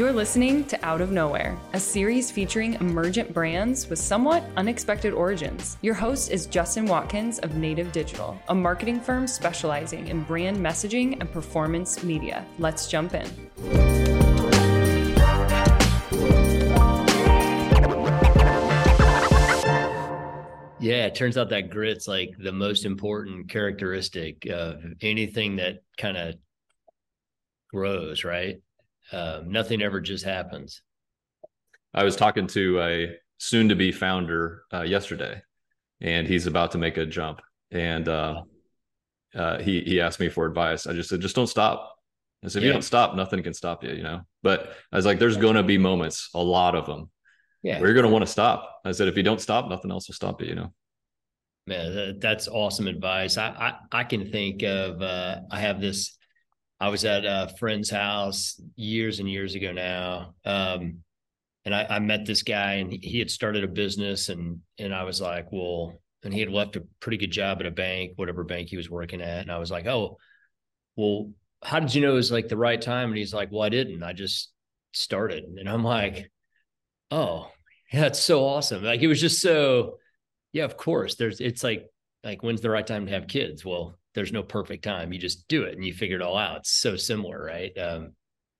You're listening to Out of Nowhere, a series featuring emergent brands with somewhat unexpected origins. Your host is Justin Watkins of Native Digital, a marketing firm specializing in brand messaging and performance media. Let's jump in. Yeah, it turns out that grit's like the most important characteristic of anything that kind of grows, right? Um, nothing ever just happens. I was talking to a soon to be founder uh, yesterday, and he's about to make a jump. And uh, uh, he he asked me for advice. I just said, just don't stop. I said, if yeah. you don't stop, nothing can stop you, you know. But I was like, there's going to be moments, a lot of them, yeah, where you're going to want to stop. I said, if you don't stop, nothing else will stop you, you know. Man, that's awesome advice. I I, I can think of uh, I have this I was at a friend's house years and years ago now. Um, and I, I, met this guy and he had started a business and and I was like, well, and he had left a pretty good job at a bank, whatever bank he was working at. And I was like, oh, well, how did you know it was like the right time? And he's like, well, I didn't. I just started. And I'm like, oh, that's so awesome. Like it was just so, yeah, of course. There's it's like like when's the right time to have kids? Well, there's no perfect time. You just do it and you figure it all out. It's so similar, right? Um,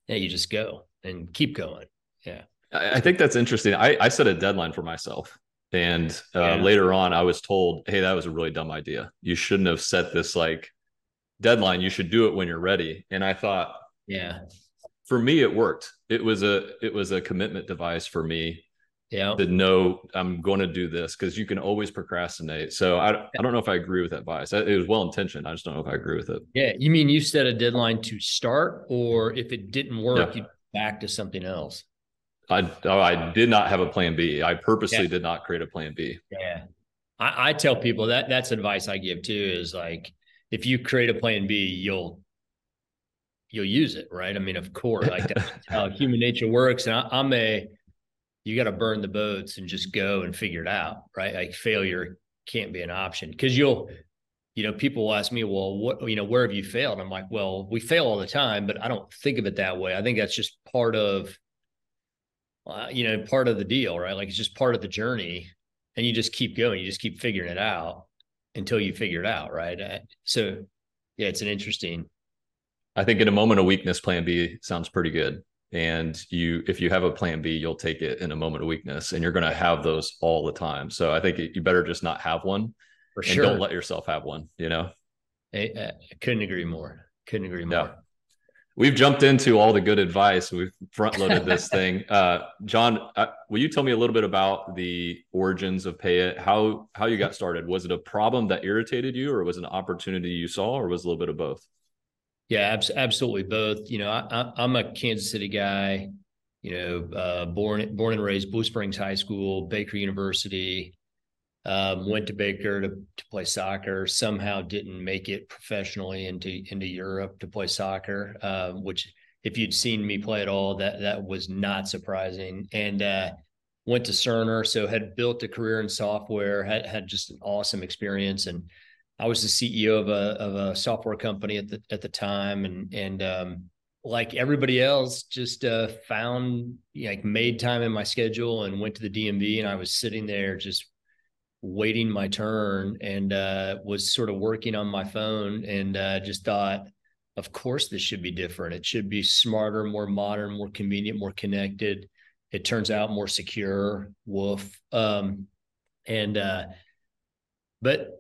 yeah, you just go and keep going. Yeah. I think that's interesting. I, I set a deadline for myself. And uh, yeah. later on, I was told, hey, that was a really dumb idea. You shouldn't have set this like deadline. You should do it when you're ready. And I thought, yeah, for me, it worked. It was a it was a commitment device for me yeah. to know i'm going to do this because you can always procrastinate. So I, I don't know if i agree with that bias. It was well intentioned. I just don't know if i agree with it. Yeah. You mean you set a deadline to start or if it didn't work yeah. you back to something else? I oh, i did not have a plan b. I purposely yeah. did not create a plan b. Yeah. I, I tell people that that's advice i give too is like if you create a plan b you'll you'll use it right? I mean of course like that's how human nature works. And I, i'm a you got to burn the boats and just go and figure it out, right? Like failure can't be an option because you'll, you know, people will ask me, well, what, you know, where have you failed? I'm like, well, we fail all the time, but I don't think of it that way. I think that's just part of, uh, you know, part of the deal, right? Like it's just part of the journey and you just keep going. You just keep figuring it out until you figure it out, right? Uh, so, yeah, it's an interesting. I think in a moment of weakness, plan B sounds pretty good and you if you have a plan b you'll take it in a moment of weakness and you're going to have those all the time. So i think you better just not have one for sure And don't let yourself have one you know? I, I couldn't agree more. Couldn't agree more. Yeah. we've jumped into all the good advice. We've front loaded this thing. Uh, john uh, will you tell me a little bit about the origins of PayIt? How how you got started? Was it a problem that irritated you or was it an opportunity you saw or was it a little bit of both yeah, abs- absolutely both. You know, I, am a Kansas City guy. You know, uh, born born and raised Blue Springs High School, Baker University. Um, went to Baker to, to play soccer. Somehow didn't make it professionally into into Europe to play soccer. Um, which, if you'd seen me play at all, that that was not surprising. And uh, went to Cerner, so had built a career in software. Had had just an awesome experience and I was the CEO of a of a software company at the at the time, and and um, like everybody else, just uh, found like made time in my schedule and went to the DMV, and I was sitting there just waiting my turn, and uh, was sort of working on my phone, and uh, just thought, of course, this should be different. It should be smarter, more modern, more convenient, more connected. It turns out more secure. Woof. Um, and uh, but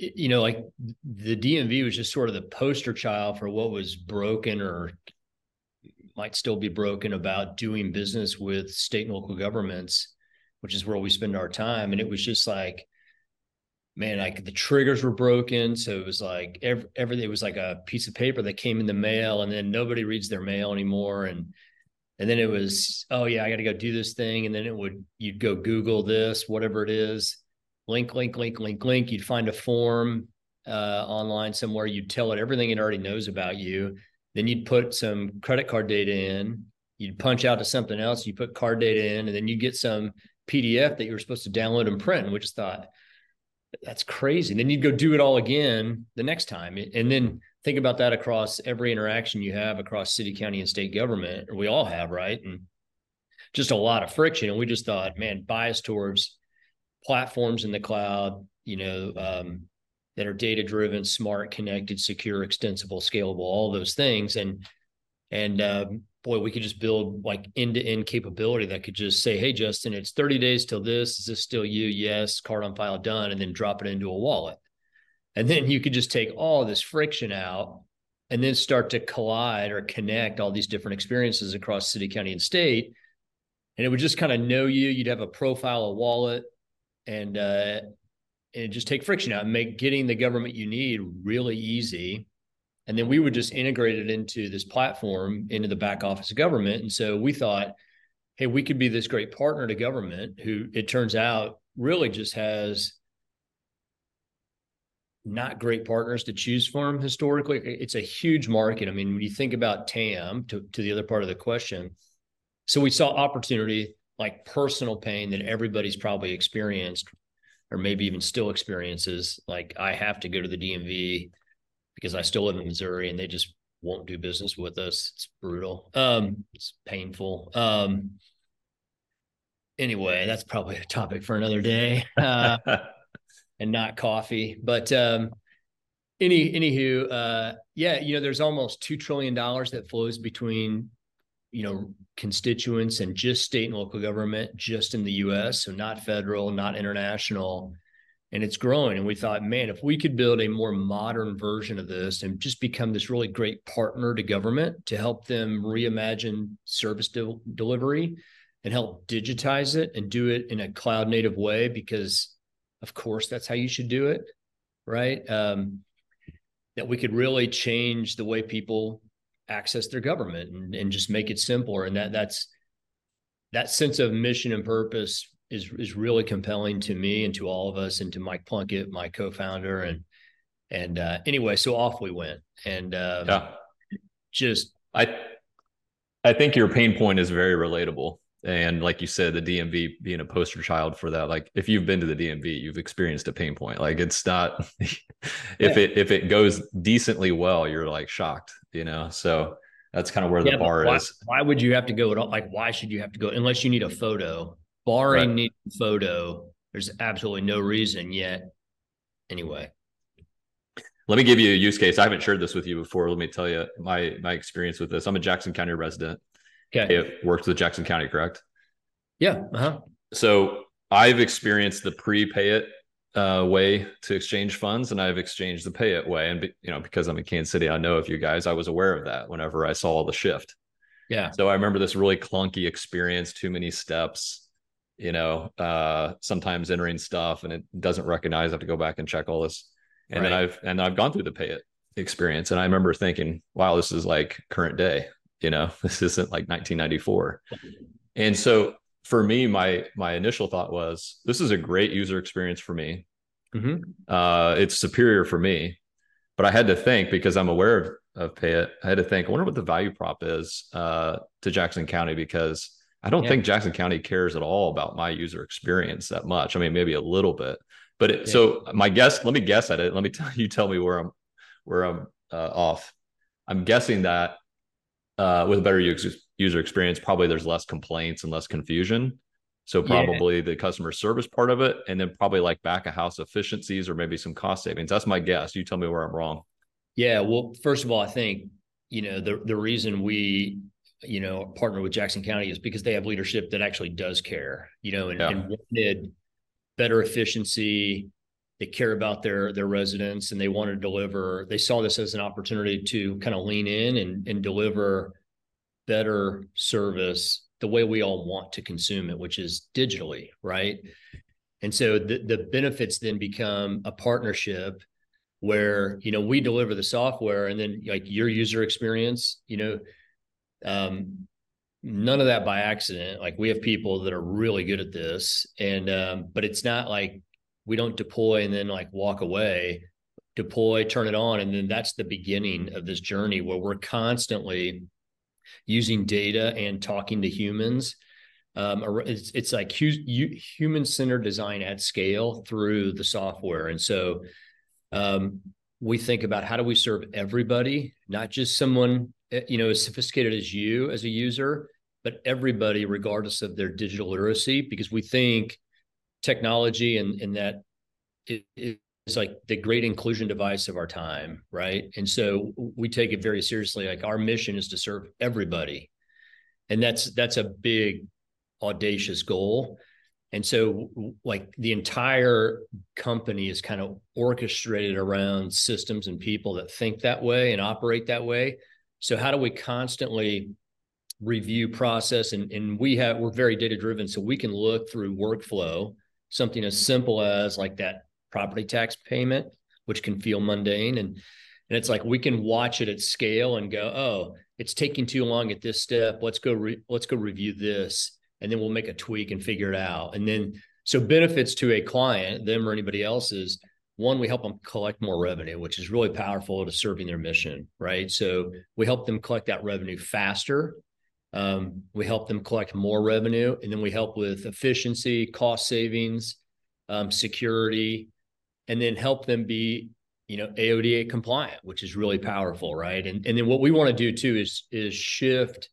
you know, like the DMV was just sort of the poster child for what was broken or might still be broken about doing business with state and local governments, which is where we spend our time. And it was just like, man, like the triggers were broken. So it was like every, everything was like a piece of paper that came in the mail and then nobody reads their mail anymore. And, and then it was, oh yeah, I got to go do this thing. And then it would, you'd go Google this, whatever it is link, link, link, link, link. You'd find a form uh, online somewhere. You'd tell it everything it already knows about you. Then you'd put some credit card data in. You'd punch out to something else. You put card data in, and then you get some PDF that you were supposed to download and print. And we just thought that's crazy. And then you'd go do it all again the next time. And then think about that across every interaction you have across city, county, and state government, we all have, right? And just a lot of friction. And we just thought, man, bias towards platforms in the cloud, you know, um, that are data driven, smart, connected, secure, extensible, scalable, all those things. And and um, boy, we could just build like end to end capability that could just say, hey, Justin, it's 30 days till this. Is this still you? Yes. Card on file done. And then drop it into a wallet. And then you could just take all this friction out and then start to collide or connect all these different experiences across city, county, and state. And it would just kind of know you. You'd have a profile, a wallet, and uh, and just take friction out and make getting the government you need really easy. And then we would just integrate it into this platform into the back office of government. And so we thought hey we could be this great partner to government who it turns out really just has not great partners to choose from historically. It's a huge market. I mean when you think about tam to, to the other part of the question so we saw opportunity like personal pain that everybody's probably experienced or maybe even still experiences like i have to go to the dmv because I still live in Missouri and they just won't do business with us. It's brutal. Um, it's painful. Um, anyway, that's probably a topic for another day. Uh, and not coffee. But um, any anywho, uh, yeah, you know, there's almost two trillion dollars that flows between you know constituents and just state and local government just in the U.S. So not federal, not international and it's growing. And we thought, man, if we could build a more modern version of this and just become this really great partner to government to help them reimagine service de- delivery and help digitize it and do it in a cloud native way, because of course that's how you should do it, right? Um, that we could really change the way people access their government and, and just make it simpler. And that that's that sense of mission and purpose is is really compelling to me and to all of us and to Mike Plunkett, my co-founder, and and uh, anyway, so off we went, and uh, yeah, just I I think your pain point is very relatable, and like you said, the DMV being a poster child for that. Like if you've been to the DMV, you've experienced a pain point. Like it's not if yeah. it if it goes decently well, you're like shocked, you know. So that's kind of where yeah, the bar why, is. Why would you have to go at all? Like, why should you have to go unless you need a photo? barring right. needing photo, there's absolutely no reason yet. Anyway. Let me give you a use case. I haven't shared this with you before. Let me tell you my my experience with this. I'm a Jackson County resident. Okay. It works with Jackson County, correct? Yeah. Uh-huh. So I've experienced the pre-PayIt uh, way to exchange funds, and I've exchanged the PayIt way. And you know, because I'm in Kansas City, I know of you guys. I was aware of that whenever I saw the shift. Yeah. So I remember this really clunky experience, too many steps you know, uh, sometimes entering stuff and it doesn't recognize. I have to go back and check all this. And right. then I've and I've gone through the PayIt experience, and I remember thinking, "Wow, this is like current day." You know, this isn't like 1994. And so for me, my my initial thought was, "This is a great user experience for me. Mm-hmm. Uh, it's superior for me." But I had to think because I'm aware of, of PayIt. I had to think, I wonder what the value prop is uh, to Jackson County because I don't yeah. think Jackson County cares at all about my user experience that much. I mean, maybe a little bit, but it, yeah. so my guess, let me guess at it. Let me tell you, tell me where I'm, where I'm uh, off. I'm guessing that uh, with a better user, user experience, probably there's less complaints and less confusion. So probably yeah. the customer service part of it, and then probably like back of house efficiencies or maybe some cost savings. That's my guess. You tell me where I'm wrong. Yeah. Well, first of all, I think you know the the reason we you know, partner with Jackson County is because they have leadership that actually does care, you know, and, yeah. and wanted better efficiency. They care about their their residents and they want to deliver. They saw this as an opportunity to kind of lean in and, and deliver better service the way we all want to consume it, which is digitally, right? And so the, the benefits then become a partnership where, you know, we deliver the software and then like your user experience, you know, um, none of that by accident. Like we have people that are really good at this, and um, but it's not like we don't deploy and then like walk away. Deploy, turn it on, and then that's the beginning of this journey where we're constantly using data and talking to humans. Um, it's, it's like hu- human centered design at scale through the software, and so um, we think about how do we serve everybody, not just someone eh, you know as sophisticated as you as a user, but everybody regardless of their digital literacy, because we think technology and, and that it is like the great inclusion device of our time, right? And so we take it very seriously. Like our mission is to serve everybody, and that's that's a big, audacious goal. And so, like the entire company is kind of orchestrated around systems and people that think that way and operate that way. So, how do we constantly review process? And, and we have, we're very data driven. So, we can look through workflow, something as simple as like that property tax payment, which can feel mundane. And, and it's like we can watch it at scale and go, oh, it's taking too long at this step. Let's go, re- let's go review this and then we'll make a tweak and figure it out. And then, so benefits to a client, them or anybody else is One, we help them collect more revenue, which is really powerful to serving their mission, right? So we help them collect that revenue faster. Um, we help them collect more revenue, and then we help with efficiency, cost savings, um, security, and then help them be, you know, AODA compliant, which is really powerful, right? And and then what we want to do too is is shift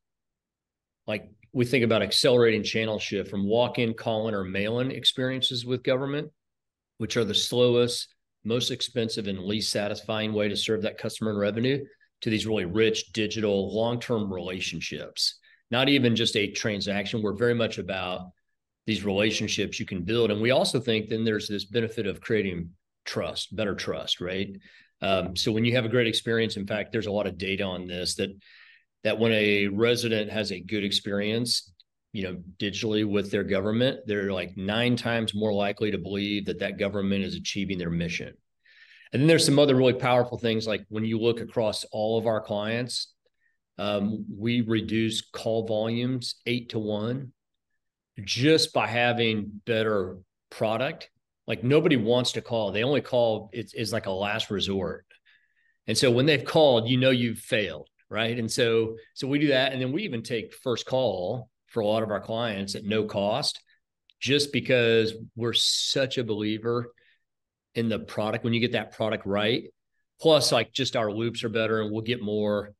like we think about accelerating channel shift from walk-in, call-in, or mail-in experiences with government, which are the slowest, most expensive, and least satisfying way to serve that customer and revenue, to these really rich digital long-term relationships. Not even just a transaction. We're very much about these relationships you can build, and we also think then there's this benefit of creating trust, better trust, right? Um, so when you have a great experience, in fact, there's a lot of data on this that that when a resident has a good experience you know digitally with their government they're like nine times more likely to believe that that government is achieving their mission and then there's some other really powerful things like when you look across all of our clients um, we reduce call volumes eight to one just by having better product. Like nobody wants to call. They only call it's, like a last resort. And so when they've called you know you've failed right? And so so we do that. And then we even take first call for a lot of our clients at no cost just because we're such a believer in the product. When you get that product right plus like just our loops are better and we'll get more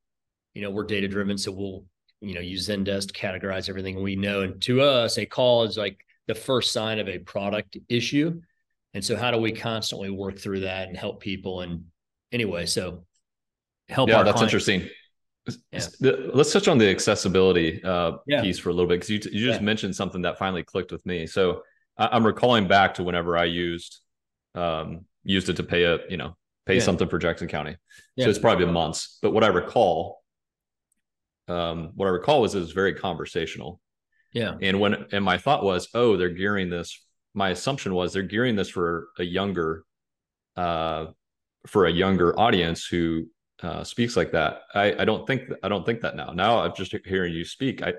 you know we're data driven so we'll you know use zendesk to categorize everything we know and to us a call is like the first sign of a product issue and so how do we constantly work through that and help people and anyway so help yeah that's clients. interesting yeah. Let's touch on the accessibility uh, yeah. piece for a little bit because you, you just yeah. mentioned something that finally clicked with me. So I, am recalling back to whenever I used um, used it to pay a you know pay something for Jackson County. So it's probably been months. But what I recall, um, what I recall was it was very conversational. Yeah. And when and my thought was, oh, they're gearing this. My assumption was they're gearing this for a younger, uh, for a younger audience who uh, speaks like that. I, I don't think I don't think that now. Now I'm just hearing you speak. I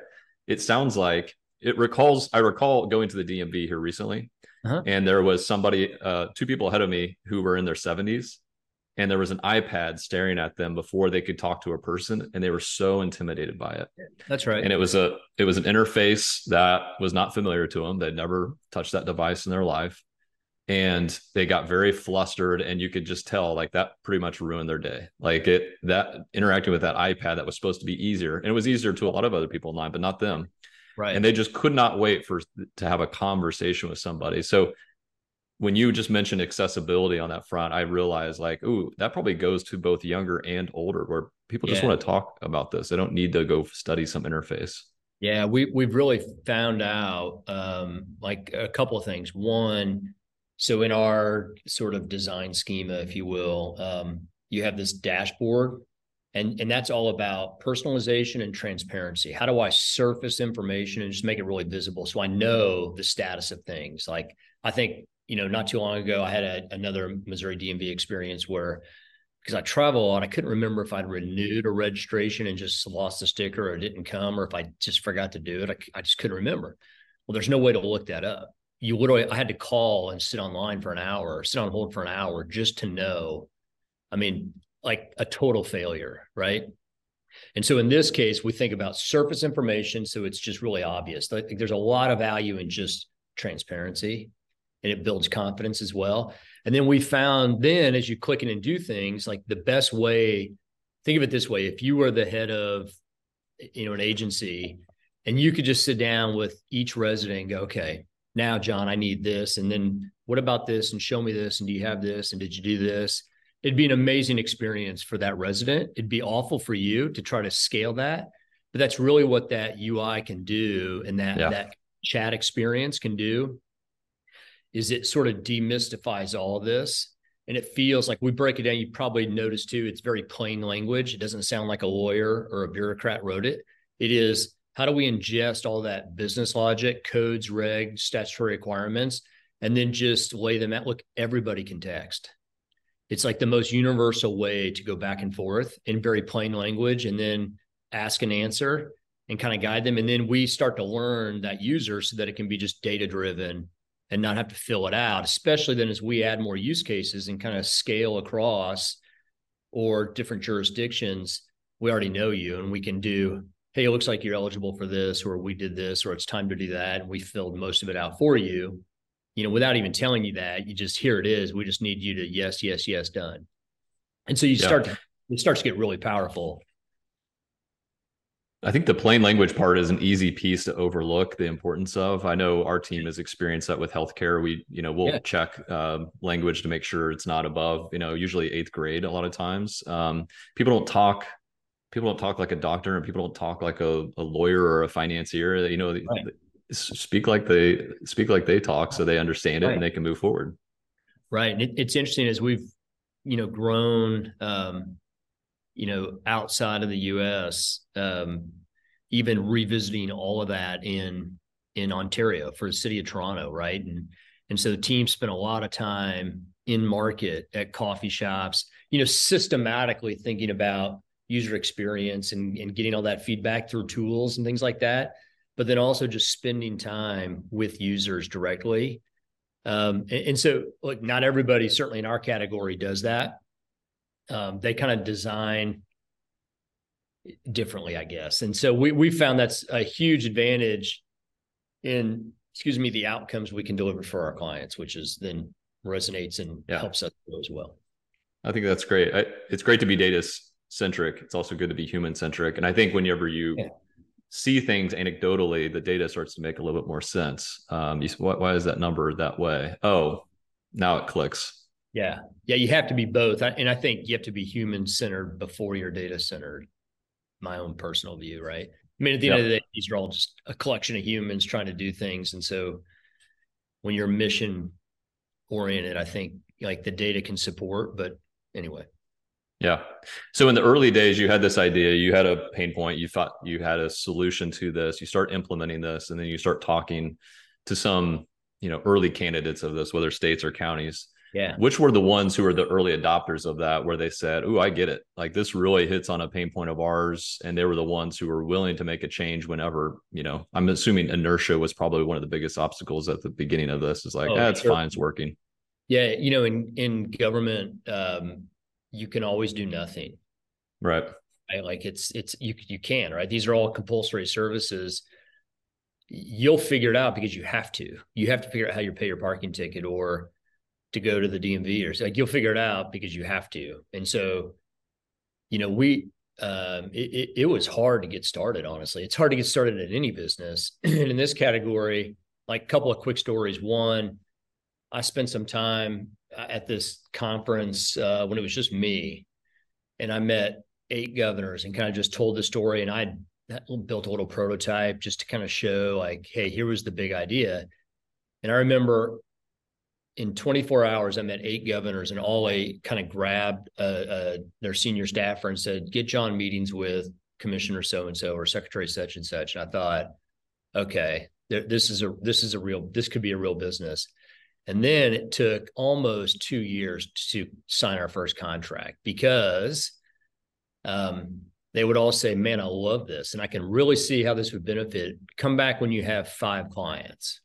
it sounds like it recalls. I recall going to the DMV here recently, uh-huh. and there was somebody, uh, two people ahead of me who were in their 70s, and there was an iPad staring at them before they could talk to a person, and they were so intimidated by it. That's right. And it was a it was an interface that was not familiar to them. They'd never touched that device in their life and they got very flustered and you could just tell like that pretty much ruined their day like it that interacting with that ipad that was supposed to be easier and it was easier to a lot of other people in line but not them right and they just could not wait for to have a conversation with somebody so when you just mentioned accessibility on that front i realized like ooh that probably goes to both younger and older where people just want to talk about this they don't need to go study some interface yeah we we've really found out um like a couple of things one so in our sort of design schema, if you will, um, you have this dashboard, and and that's all about personalization and transparency. How do I surface information and just make it really visible so I know the status of things? Like I think you know, not too long ago, I had a, another Missouri DMV experience where because I travel a lot, I couldn't remember if I'd renewed a registration and just lost the sticker or didn't come, or if I just forgot to do it. I, I just couldn't remember. Well, there's no way to look that up you literally I had to call and sit online for an hour, sit on hold for an hour just to know. I mean, like a total failure, right? And so in this case, we think about surface information, so it's just really obvious. There's a lot of value in just transparency. And it builds confidence as well. And then we found then as you click in and do things, like the best way, think of it this way: if you were the head of, you know, an agency, and you could just sit down with each resident and go, okay, now John, I need this, and then what about this, and show me this, and do you have this, and did you do this? It'd be an amazing experience for that resident. It'd be awful for you to try to scale that, but that's really what that UI can do, and that yeah. that chat experience can do is it sort of demystifies all this? And it feels like we break it down you probably noticed too it's very plain language. It doesn't sound like a lawyer or a bureaucrat wrote it. It is how do we ingest all that business logic codes regs statutory requirements and then just lay them out? Look everybody can text. It's like the most universal way to go back and forth in very plain language and then ask and answer and kind of guide them. And then we start to learn that user so that it can be just data driven and not have to fill it out, especially then as we add more use cases and kind of scale across or different jurisdictions, we already know you and we can do, hey, it looks like you're eligible for this, or we did this, or it's time to do that. And we filled most of it out for you, you know, without even telling you that. You just here it is. We just need you to yes, yes, yes, done. And so you yeah. start it starts to get really powerful I think the plain language part is an easy piece to overlook the importance of. I know our team has experienced that with healthcare. We, you know, we'll yeah. check uh, language to make sure it's not above, you know, usually eighth grade a lot of times. Um, people don't talk, people don't talk like a doctor and people don't talk like a, a lawyer or a financier. You know, right. speak like they speak like they talk so they understand it right. and they can move forward. Right. And it, it's interesting as we've, you know, grown, um, you know, outside of the U.S., um, even revisiting all of that in in Ontario for the city of Toronto, right? And and so the team spent a lot of time in market at coffee shops, you know, systematically thinking about user experience and, and getting all that feedback through tools and things like that. But then also just spending time with users directly. Um, and, and so, like, not everybody, certainly in our category, does that um, they kind of design differently, I guess. And so we we found that's a huge advantage in excuse me the outcomes we can deliver for our clients, which is then resonates and yeah. helps us as well. I think that's great. I, it's great to be data centric. It's also good to be human centric. And I think whenever you yeah. see things anecdotally, the data starts to make a little bit more sense. Um, you, why, why is that number that way? Oh, now it clicks. Yeah. Yeah. You have to be both. And I think you have to be human centered before you're data centered. My own personal view, right? I mean, at the yep. end of the day, these are all just a collection of humans trying to do things. And so when you're mission oriented, I think like the data can support, but anyway. Yeah. So in the early days, you had this idea, you had a pain point, you thought you had a solution to this, you start implementing this, and then you start talking to some, you know, early candidates of this, whether states or counties. Yeah. Which were the ones who were the early adopters of that, where they said, Oh, I get it. Like this really hits on a pain point of ours. And they were the ones who were willing to make a change whenever, you know, I'm assuming inertia was probably one of the biggest obstacles at the beginning of this is like, oh, that's sure. fine, it's working. Yeah. You know, in, in government, um, you can always do nothing. Right. right. Like it's, it's, you, you can, right. These are all compulsory services you'll figure it out because you have to. You have to figure out how you pay your parking ticket or to go to the DMV or like you'll figure it out because you have to. And so, you know, we um, it, it, it was hard to get started. Honestly, it's hard to get started at any business. and in this category, like a couple of quick stories. One, I spent some time uh, at this conference uh, when it was just me, and I met eight governors and kind of just told the story. And I built a little prototype just to kind of show, like, hey, here was the big idea. And I remember in 24 hours, I met eight governors, and all eight kind of grabbed uh, uh, their senior staffer and said, "Get John meetings with Commissioner so and so or Secretary such and such." And I thought, okay, this is a this is a real this could be a real business. And then it took almost two years to sign our first contract because um, they would all say, "Man, I love this, and I can really see how this would benefit." Come back when you have five clients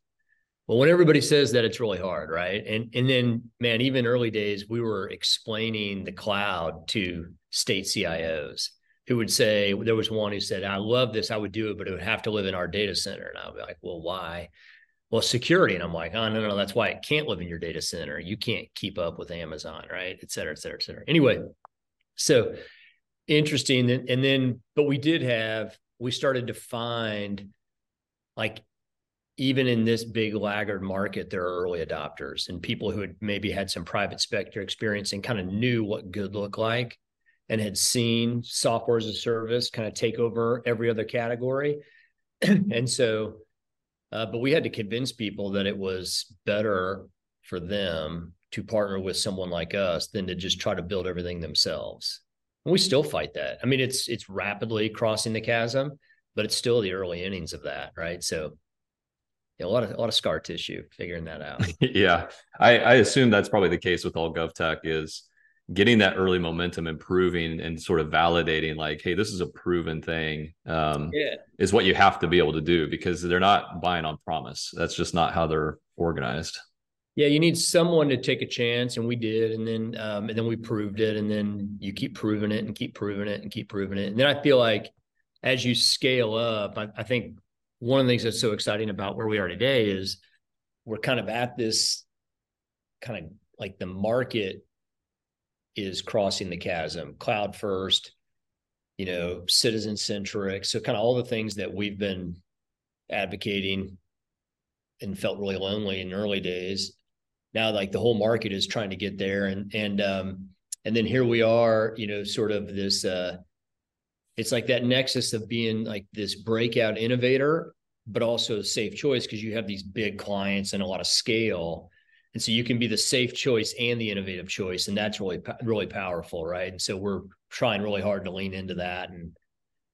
well, when everybody says that, it's really hard, right? And and then, man, even early days, we were explaining the cloud to state CIOs who would say there was one who said, "I love this, I would do it, but it would have to live in our data center." And I would be like, "Well, why?" well, security. And I'm like, oh, no, no, that's why it can't live in your data center. You can't keep up with Amazon, right? Et cetera, et cetera, et cetera. Anyway, so interesting. And then, but we did have, we started to find like even in this big laggard market, there are early adopters and people who had maybe had some private sector experience and kind of knew what good looked like and had seen software as a service kind of take over every other category. and so, uh, but we had to convince people that it was better for them to partner with someone like us than to just try to build everything themselves. And we still fight that. I mean, it's it's rapidly crossing the chasm, but it's still the early innings of that, right? So a lot of a lot of scar tissue figuring that out. yeah, I, I assume that's probably the case with all GovTech is getting that early momentum, improving and sort of validating, like, hey, this is a proven thing. Um, yeah. is what you have to be able to do because they're not buying on promise. That's just not how they're organized. Yeah, you need someone to take a chance, and we did, and then um, and then we proved it, and then you keep proving it and keep proving it and keep proving it, and then I feel like as you scale up, I, I think one of the things that's so exciting about where we are today is we're kind of at this kind of like the market is crossing the chasm cloud first you know citizen centric. So kind of all the things that we've been advocating and felt really lonely in early days now like the whole market is trying to get there. And and um and then here we are you know sort of this uh it's like that nexus of being like this breakout innovator, but also a safe choice because you have these big clients and a lot of scale. And so you can be the safe choice and the innovative choice. And that's really, really powerful. Right. And so we're trying really hard to lean into that and,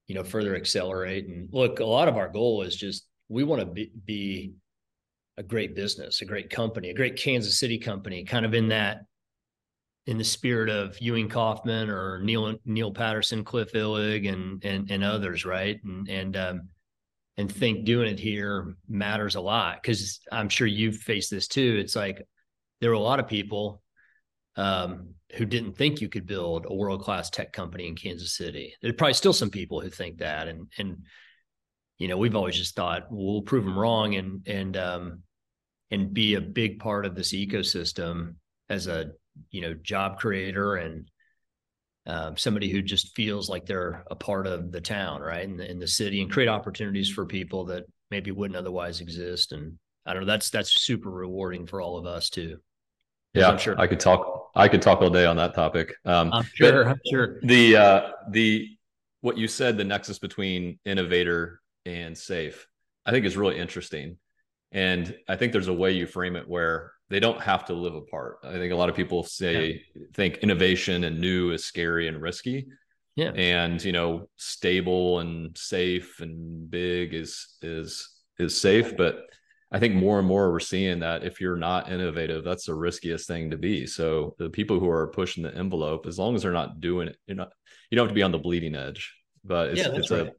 you know, further accelerate. And look, a lot of our goal is just we want to be, be a great business, a great company, a great Kansas City company, kind of in that in the spirit of Ewing Kauffman or Neil Neil Patterson, Cliff Illig, and and and others, right? And and um, and think doing it here matters a lot because I'm sure you've faced this too. It's like there were a lot of people um, who didn't think you could build a world class tech company in Kansas City. There's probably still some people who think that, and and you know we've always just thought we'll prove them wrong and and um, and be a big part of this ecosystem as a you know job creator and um, somebody who just feels like they're a part of the town right in the, in the city and create opportunities for people that maybe wouldn't otherwise exist. And i don't know that's that's super rewarding for all of us too. Yeah I'm sure. I could talk i could talk all day on that topic. Um, i'm sure i'm sure. the uh the what you said the nexus between innovator and safe i think is really interesting. And i think there's a way you frame it where they don't have to live apart. I think a lot of people say yeah. think innovation and new is scary and risky. Yeah. And you know, stable and safe and big is is is safe, but I think more and more we're seeing that if you're not innovative, that's the riskiest thing to be. So the people who are pushing the envelope, as long as they're not doing it, you're not you don't have to be on the bleeding edge. But it's, yeah, it's right. a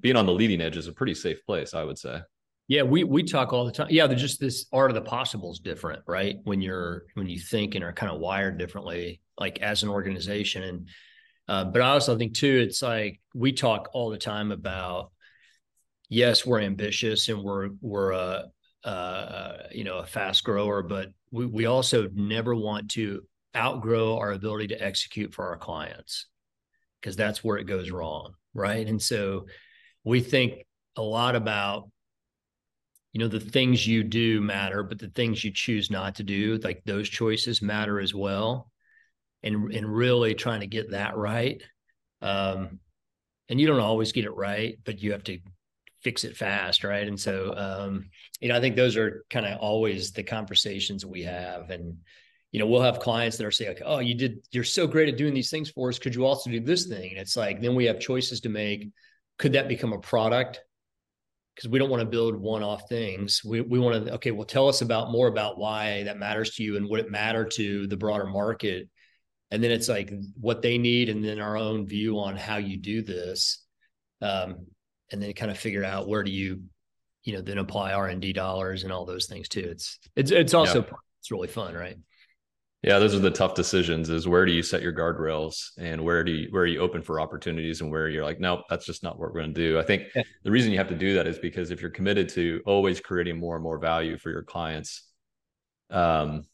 being on the leading edge is a pretty safe place, I would say. Yeah, we we talk all the time. Yeah, they're just this art of the possible is different, right? When you're when you think and are kind of wired differently, like as an organization. And uh, but I also think too, it's like we talk all the time about yes, we're ambitious and we're we're a you know a fast grower, but we we also never want to outgrow our ability to execute for our clients because that's where it goes wrong, right? And so we think a lot about you know the things you do matter but the things you choose not to do like those choices matter as well. And and really trying to get that right um and you don't always get it right but you have to fix it fast right? And so um you know i think those are kind of always the conversations we have. And you know we'll have clients that are saying like oh you did you're so great at doing these things for us. Could you also do this thing? And it's like then we have choices to make. Could that become a product because we don't want to build one-off things. We we want to okay, well, tell us about more about why that matters to you and what it mattered to the broader market. And then it's like what they need, and then our own view on how you do this, um, and then kind of figure out where do you, you know, then apply R and D dollars and all those things too. It's it's it's also yeah. it's really fun, right? Yeah, those are the tough decisions. Is where do you set your guardrails, and where do you where are you open for opportunities, and where you're like, nope, that's just not what we're going to do. I think yeah. the reason you have to do that is because if you're committed to always creating more and more value for your clients, um,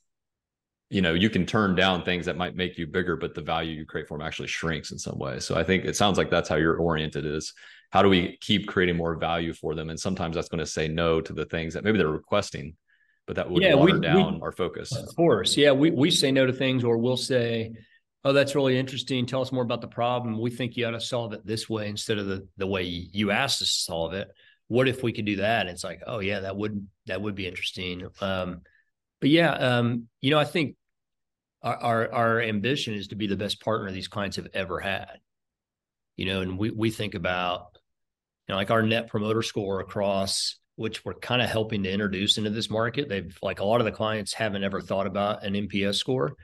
you know, you can turn down things that might make you bigger, but the value you create for them actually shrinks in some way. So I think it sounds like that's how you're oriented. Is how do we keep creating more value for them, and sometimes that's going to say no to the things that maybe they're requesting but that would yeah, water we, down we, our focus. Of course. Yeah. We, we say no to things or we'll say, Oh, that's really interesting. Tell us more about the problem. We think you ought to solve it this way instead of the, the way you asked us to solve it. What if we could do that? And it's like, oh yeah, that would that would be interesting. Um, but yeah, um, you know, I think our, our our ambition is to be the best partner these clients have ever had. You know, and we we think about you know, like our net promoter score across which we're kind of helping to introduce into this market. They've like a lot of the clients haven't ever thought about an NPS score.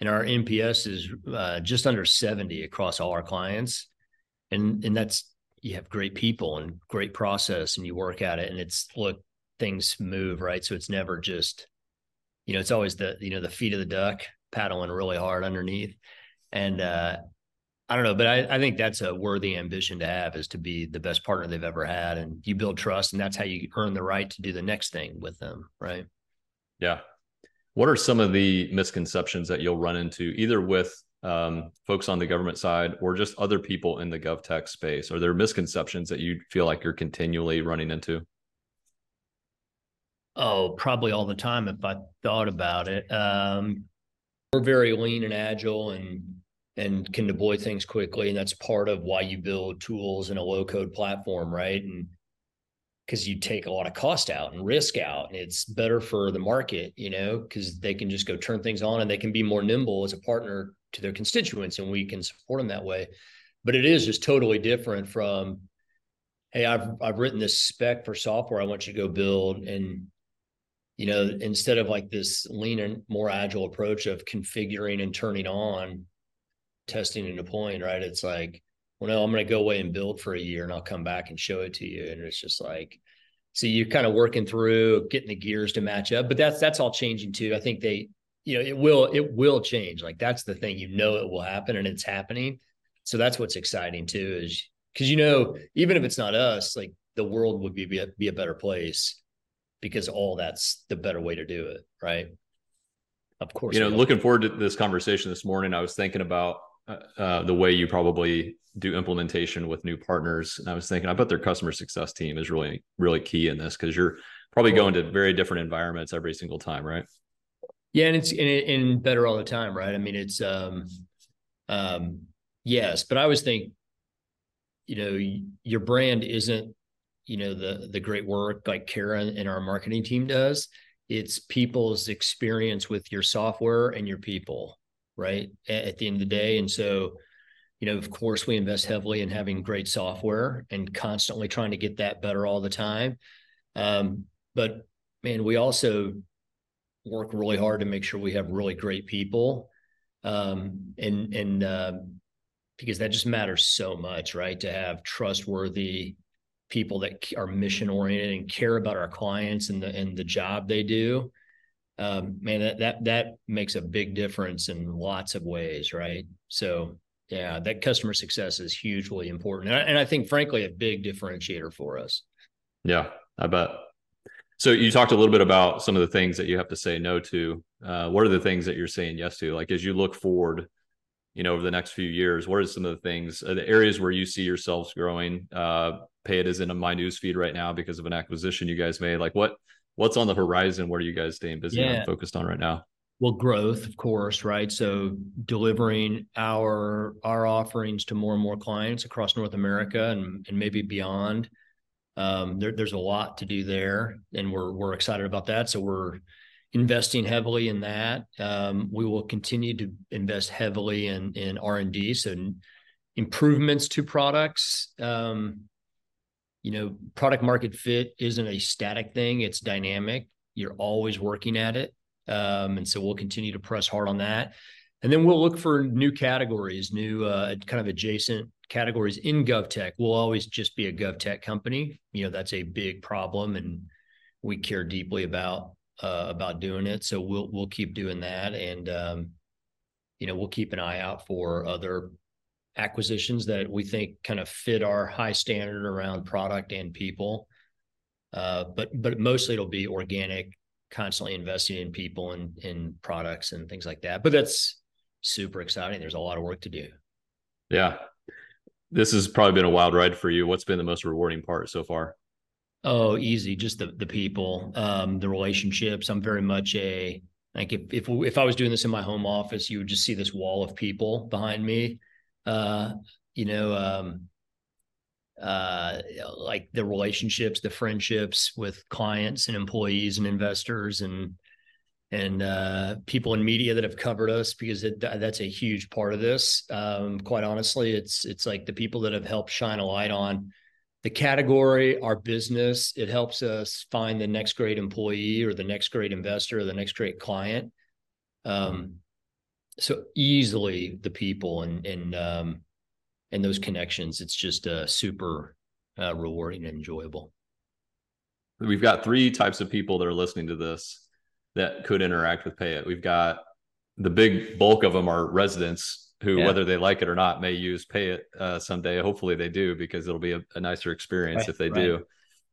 And our NPS is uh, just under 70 across all our clients. And and that's you have great people and great process and you work at it and it's look things move, right? So it's never just, you know, it's always the, you know, the feet of the duck paddling really hard underneath. And uh I don't know, but I, I think that's a worthy ambition to have is to be the best partner they've ever had. And you build trust, and that's how you earn the right to do the next thing with them. Right. Yeah. What are some of the misconceptions that you'll run into either with um, folks on the government side or just other people in the GovTech space? Are there misconceptions that you feel like you're continually running into? Oh, probably all the time if I thought about it. Um, we're very lean and agile and and can deploy things quickly. And that's part of why you build tools in a low code platform, right? And because you take a lot of cost out and risk out, and it's better for the market, you know, because they can just go turn things on and they can be more nimble as a partner to their constituents, and we can support them that way. But it is just totally different from, hey, I've I've written this spec for software I want you to go build, and you know, instead of like this lean and more agile approach of configuring and turning on, testing and deploying, right? It's like, well, no, I'm going to go away and build for a year and I'll come back and show it to you. And it's just like, so you're kind of working through getting the gears to match up, but that's, that's all changing too. I think they, you know, it will, it will change. Like that's the thing, you know, it will happen and it's happening. So that's what's exciting too, is because, you know, even if it's not us, like the world would be, be a, be a better place because all that's the better way to do it. Right. Of course. You know, looking forward to this conversation this morning, I was thinking about uh, uh, the way you probably do implementation with new partners. And I was thinking, I bet their customer success team is really, really key in this because you're probably going to very different environments every single time, right? Yeah, and it's and, better all the time, right? I mean, it's um, um, yes, but I always think, you know, your brand isn't, you know, the the great work like Karen and our marketing team does. It's people's experience with your software and your people right at, at the end of the day. And so you know of course we invest heavily in having great software and constantly trying to get that better all the time. Um, but man we also work really hard to make sure we have really great people. Um, and and uh, because that just matters so much right to have trustworthy people that are mission oriented and care about our clients and the and the job they do um, man, that, that that makes a big difference in lots of ways, right? So yeah, that customer success is hugely important, and I, and I think, frankly, a big differentiator for us. Yeah, I bet. So you talked a little bit about some of the things that you have to say no to. Uh, what are the things that you're saying yes to? Like as you look forward, you know, over the next few years, what are some of the things, the areas where you see yourselves growing? Uh, PayIt is in my news feed right now because of an acquisition you guys made. Like what what's on the horizon? What are you guys staying busy yeah. and focused on right now? Well, growth, of course, right? So delivering our our offerings to more and more clients across North America and, and maybe beyond. Um, there, there's a lot to do there, and we're we're excited about that. So we're investing heavily in that. Um, we will continue to invest heavily in in R and D, so improvements to products. Um, you know, product market fit isn't a static thing, it's dynamic. You're always working at it. Um, and so we'll continue to press hard on that. And then we'll look for new categories, new uh, kind of adjacent categories in GovTech. We'll always just be a GovTech company. You know, that's a big problem, and we care deeply about uh, about doing it. So we'll we'll keep doing that, and um, you know we'll keep an eye out for other acquisitions that we think kind of fit our high standard around product and people. Uh, but but mostly it'll be organic, constantly investing in people and in products and things like that. But that's super exciting. There's a lot of work to do. Yeah. This has probably been a wild ride for you. What's been the most rewarding part so far? Oh, easy. Just the the people, um, the relationships. I'm very much a like if if if I was doing this in my home office, you would just see this wall of people behind me. Uh, you know, um, uh, like the relationships, the friendships with clients and employees and investors and and uh, people in media that have covered us because it, that's a huge part of this. Um, quite honestly, it's it's like the people that have helped shine a light on the category, our business. It helps us find the next great employee or the next great investor or the next great client. Um, so easily the people and and um, and those connections. It's just uh, super uh, rewarding and enjoyable. We've got three types of people that are listening to this that could interact with PayIt. We've got the big bulk of them are residents who, yeah. whether they like it or not, may use PayIt uh, someday. Hopefully they do because it'll be a, a nicer experience right, if they right. do.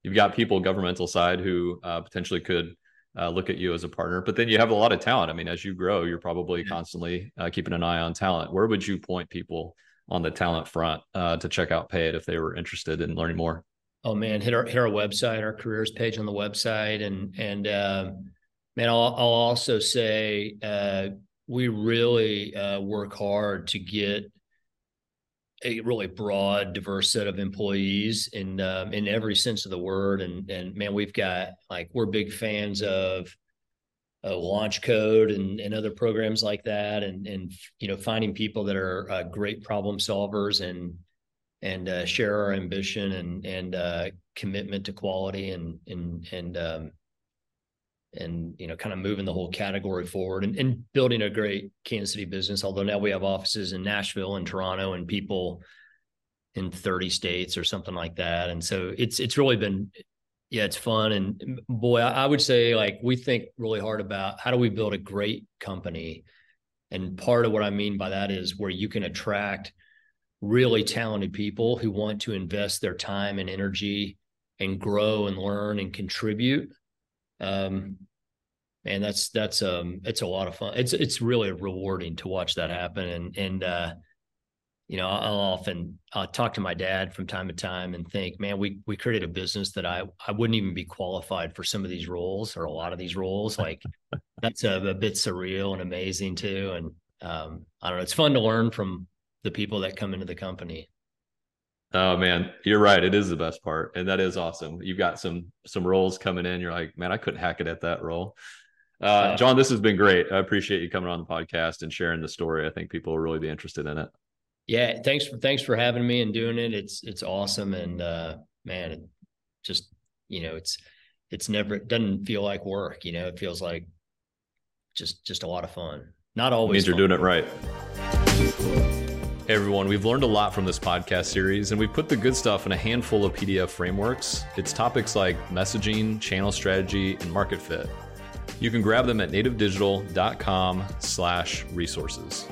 You've got people governmental side who uh, potentially could uh, look at you as a partner. But then you have a lot of talent. I mean, as you grow, you're probably yeah. constantly uh, keeping an eye on talent. Where would you point people on the talent front uh, to check out PayIt if they were interested in learning more? Oh man, hit our hit our website, our careers page on the website, and and uh, man, I'll, I'll also say uh, we really uh, work hard to get a really broad, diverse set of employees in um, in every sense of the word. And and man, we've got like we're big fans of uh, LaunchCode and, and other programs like that and and you know finding people that are uh, great problem solvers and and uh, share our ambition and and uh, commitment to quality and and and um, and you know kind of moving the whole category forward and, and building a great Kansas City business. Although now we have offices in Nashville and Toronto and people in 30 states or something like that, and so it's it's really been yeah, it's fun. And mm, boy, I, would say like we think really hard about how do we build a great company. And part of what I mean by that is where you can attract really talented people who want to invest their time and energy and grow and learn and contribute. Um, and that's that's um it's a lot of fun. It's it's really rewarding to watch that happen. And and uh you know, I'll often I'll talk to my dad from time to time and think, man, we we created a business that I I wouldn't even be qualified for some of these roles or a lot of these roles. Like that's a, a, bit surreal and amazing too. And um, I don't know, it's fun to learn from the people that come into the company. Oh man, you're right. It is the best part, and that is awesome. You've got some some roles coming in. You're like, man, I couldn't hack it at that role. Uh, John, this has been great. I appreciate you coming on the podcast and sharing the story. I think people will really be interested in it yeah, thanks for thanks for having me and doing it. It's it's awesome and uh man, it just you know, it's it's never it doesn't feel like work, you know, it feels like just just a lot of fun. Not always means you're doing it right. Everyone, we've learned a lot from this podcast series and we've put the good stuff in a handful of PDF frameworks. It's topics like messaging, channel strategy, and market fit. You can grab them at nativedigital.com slash resources.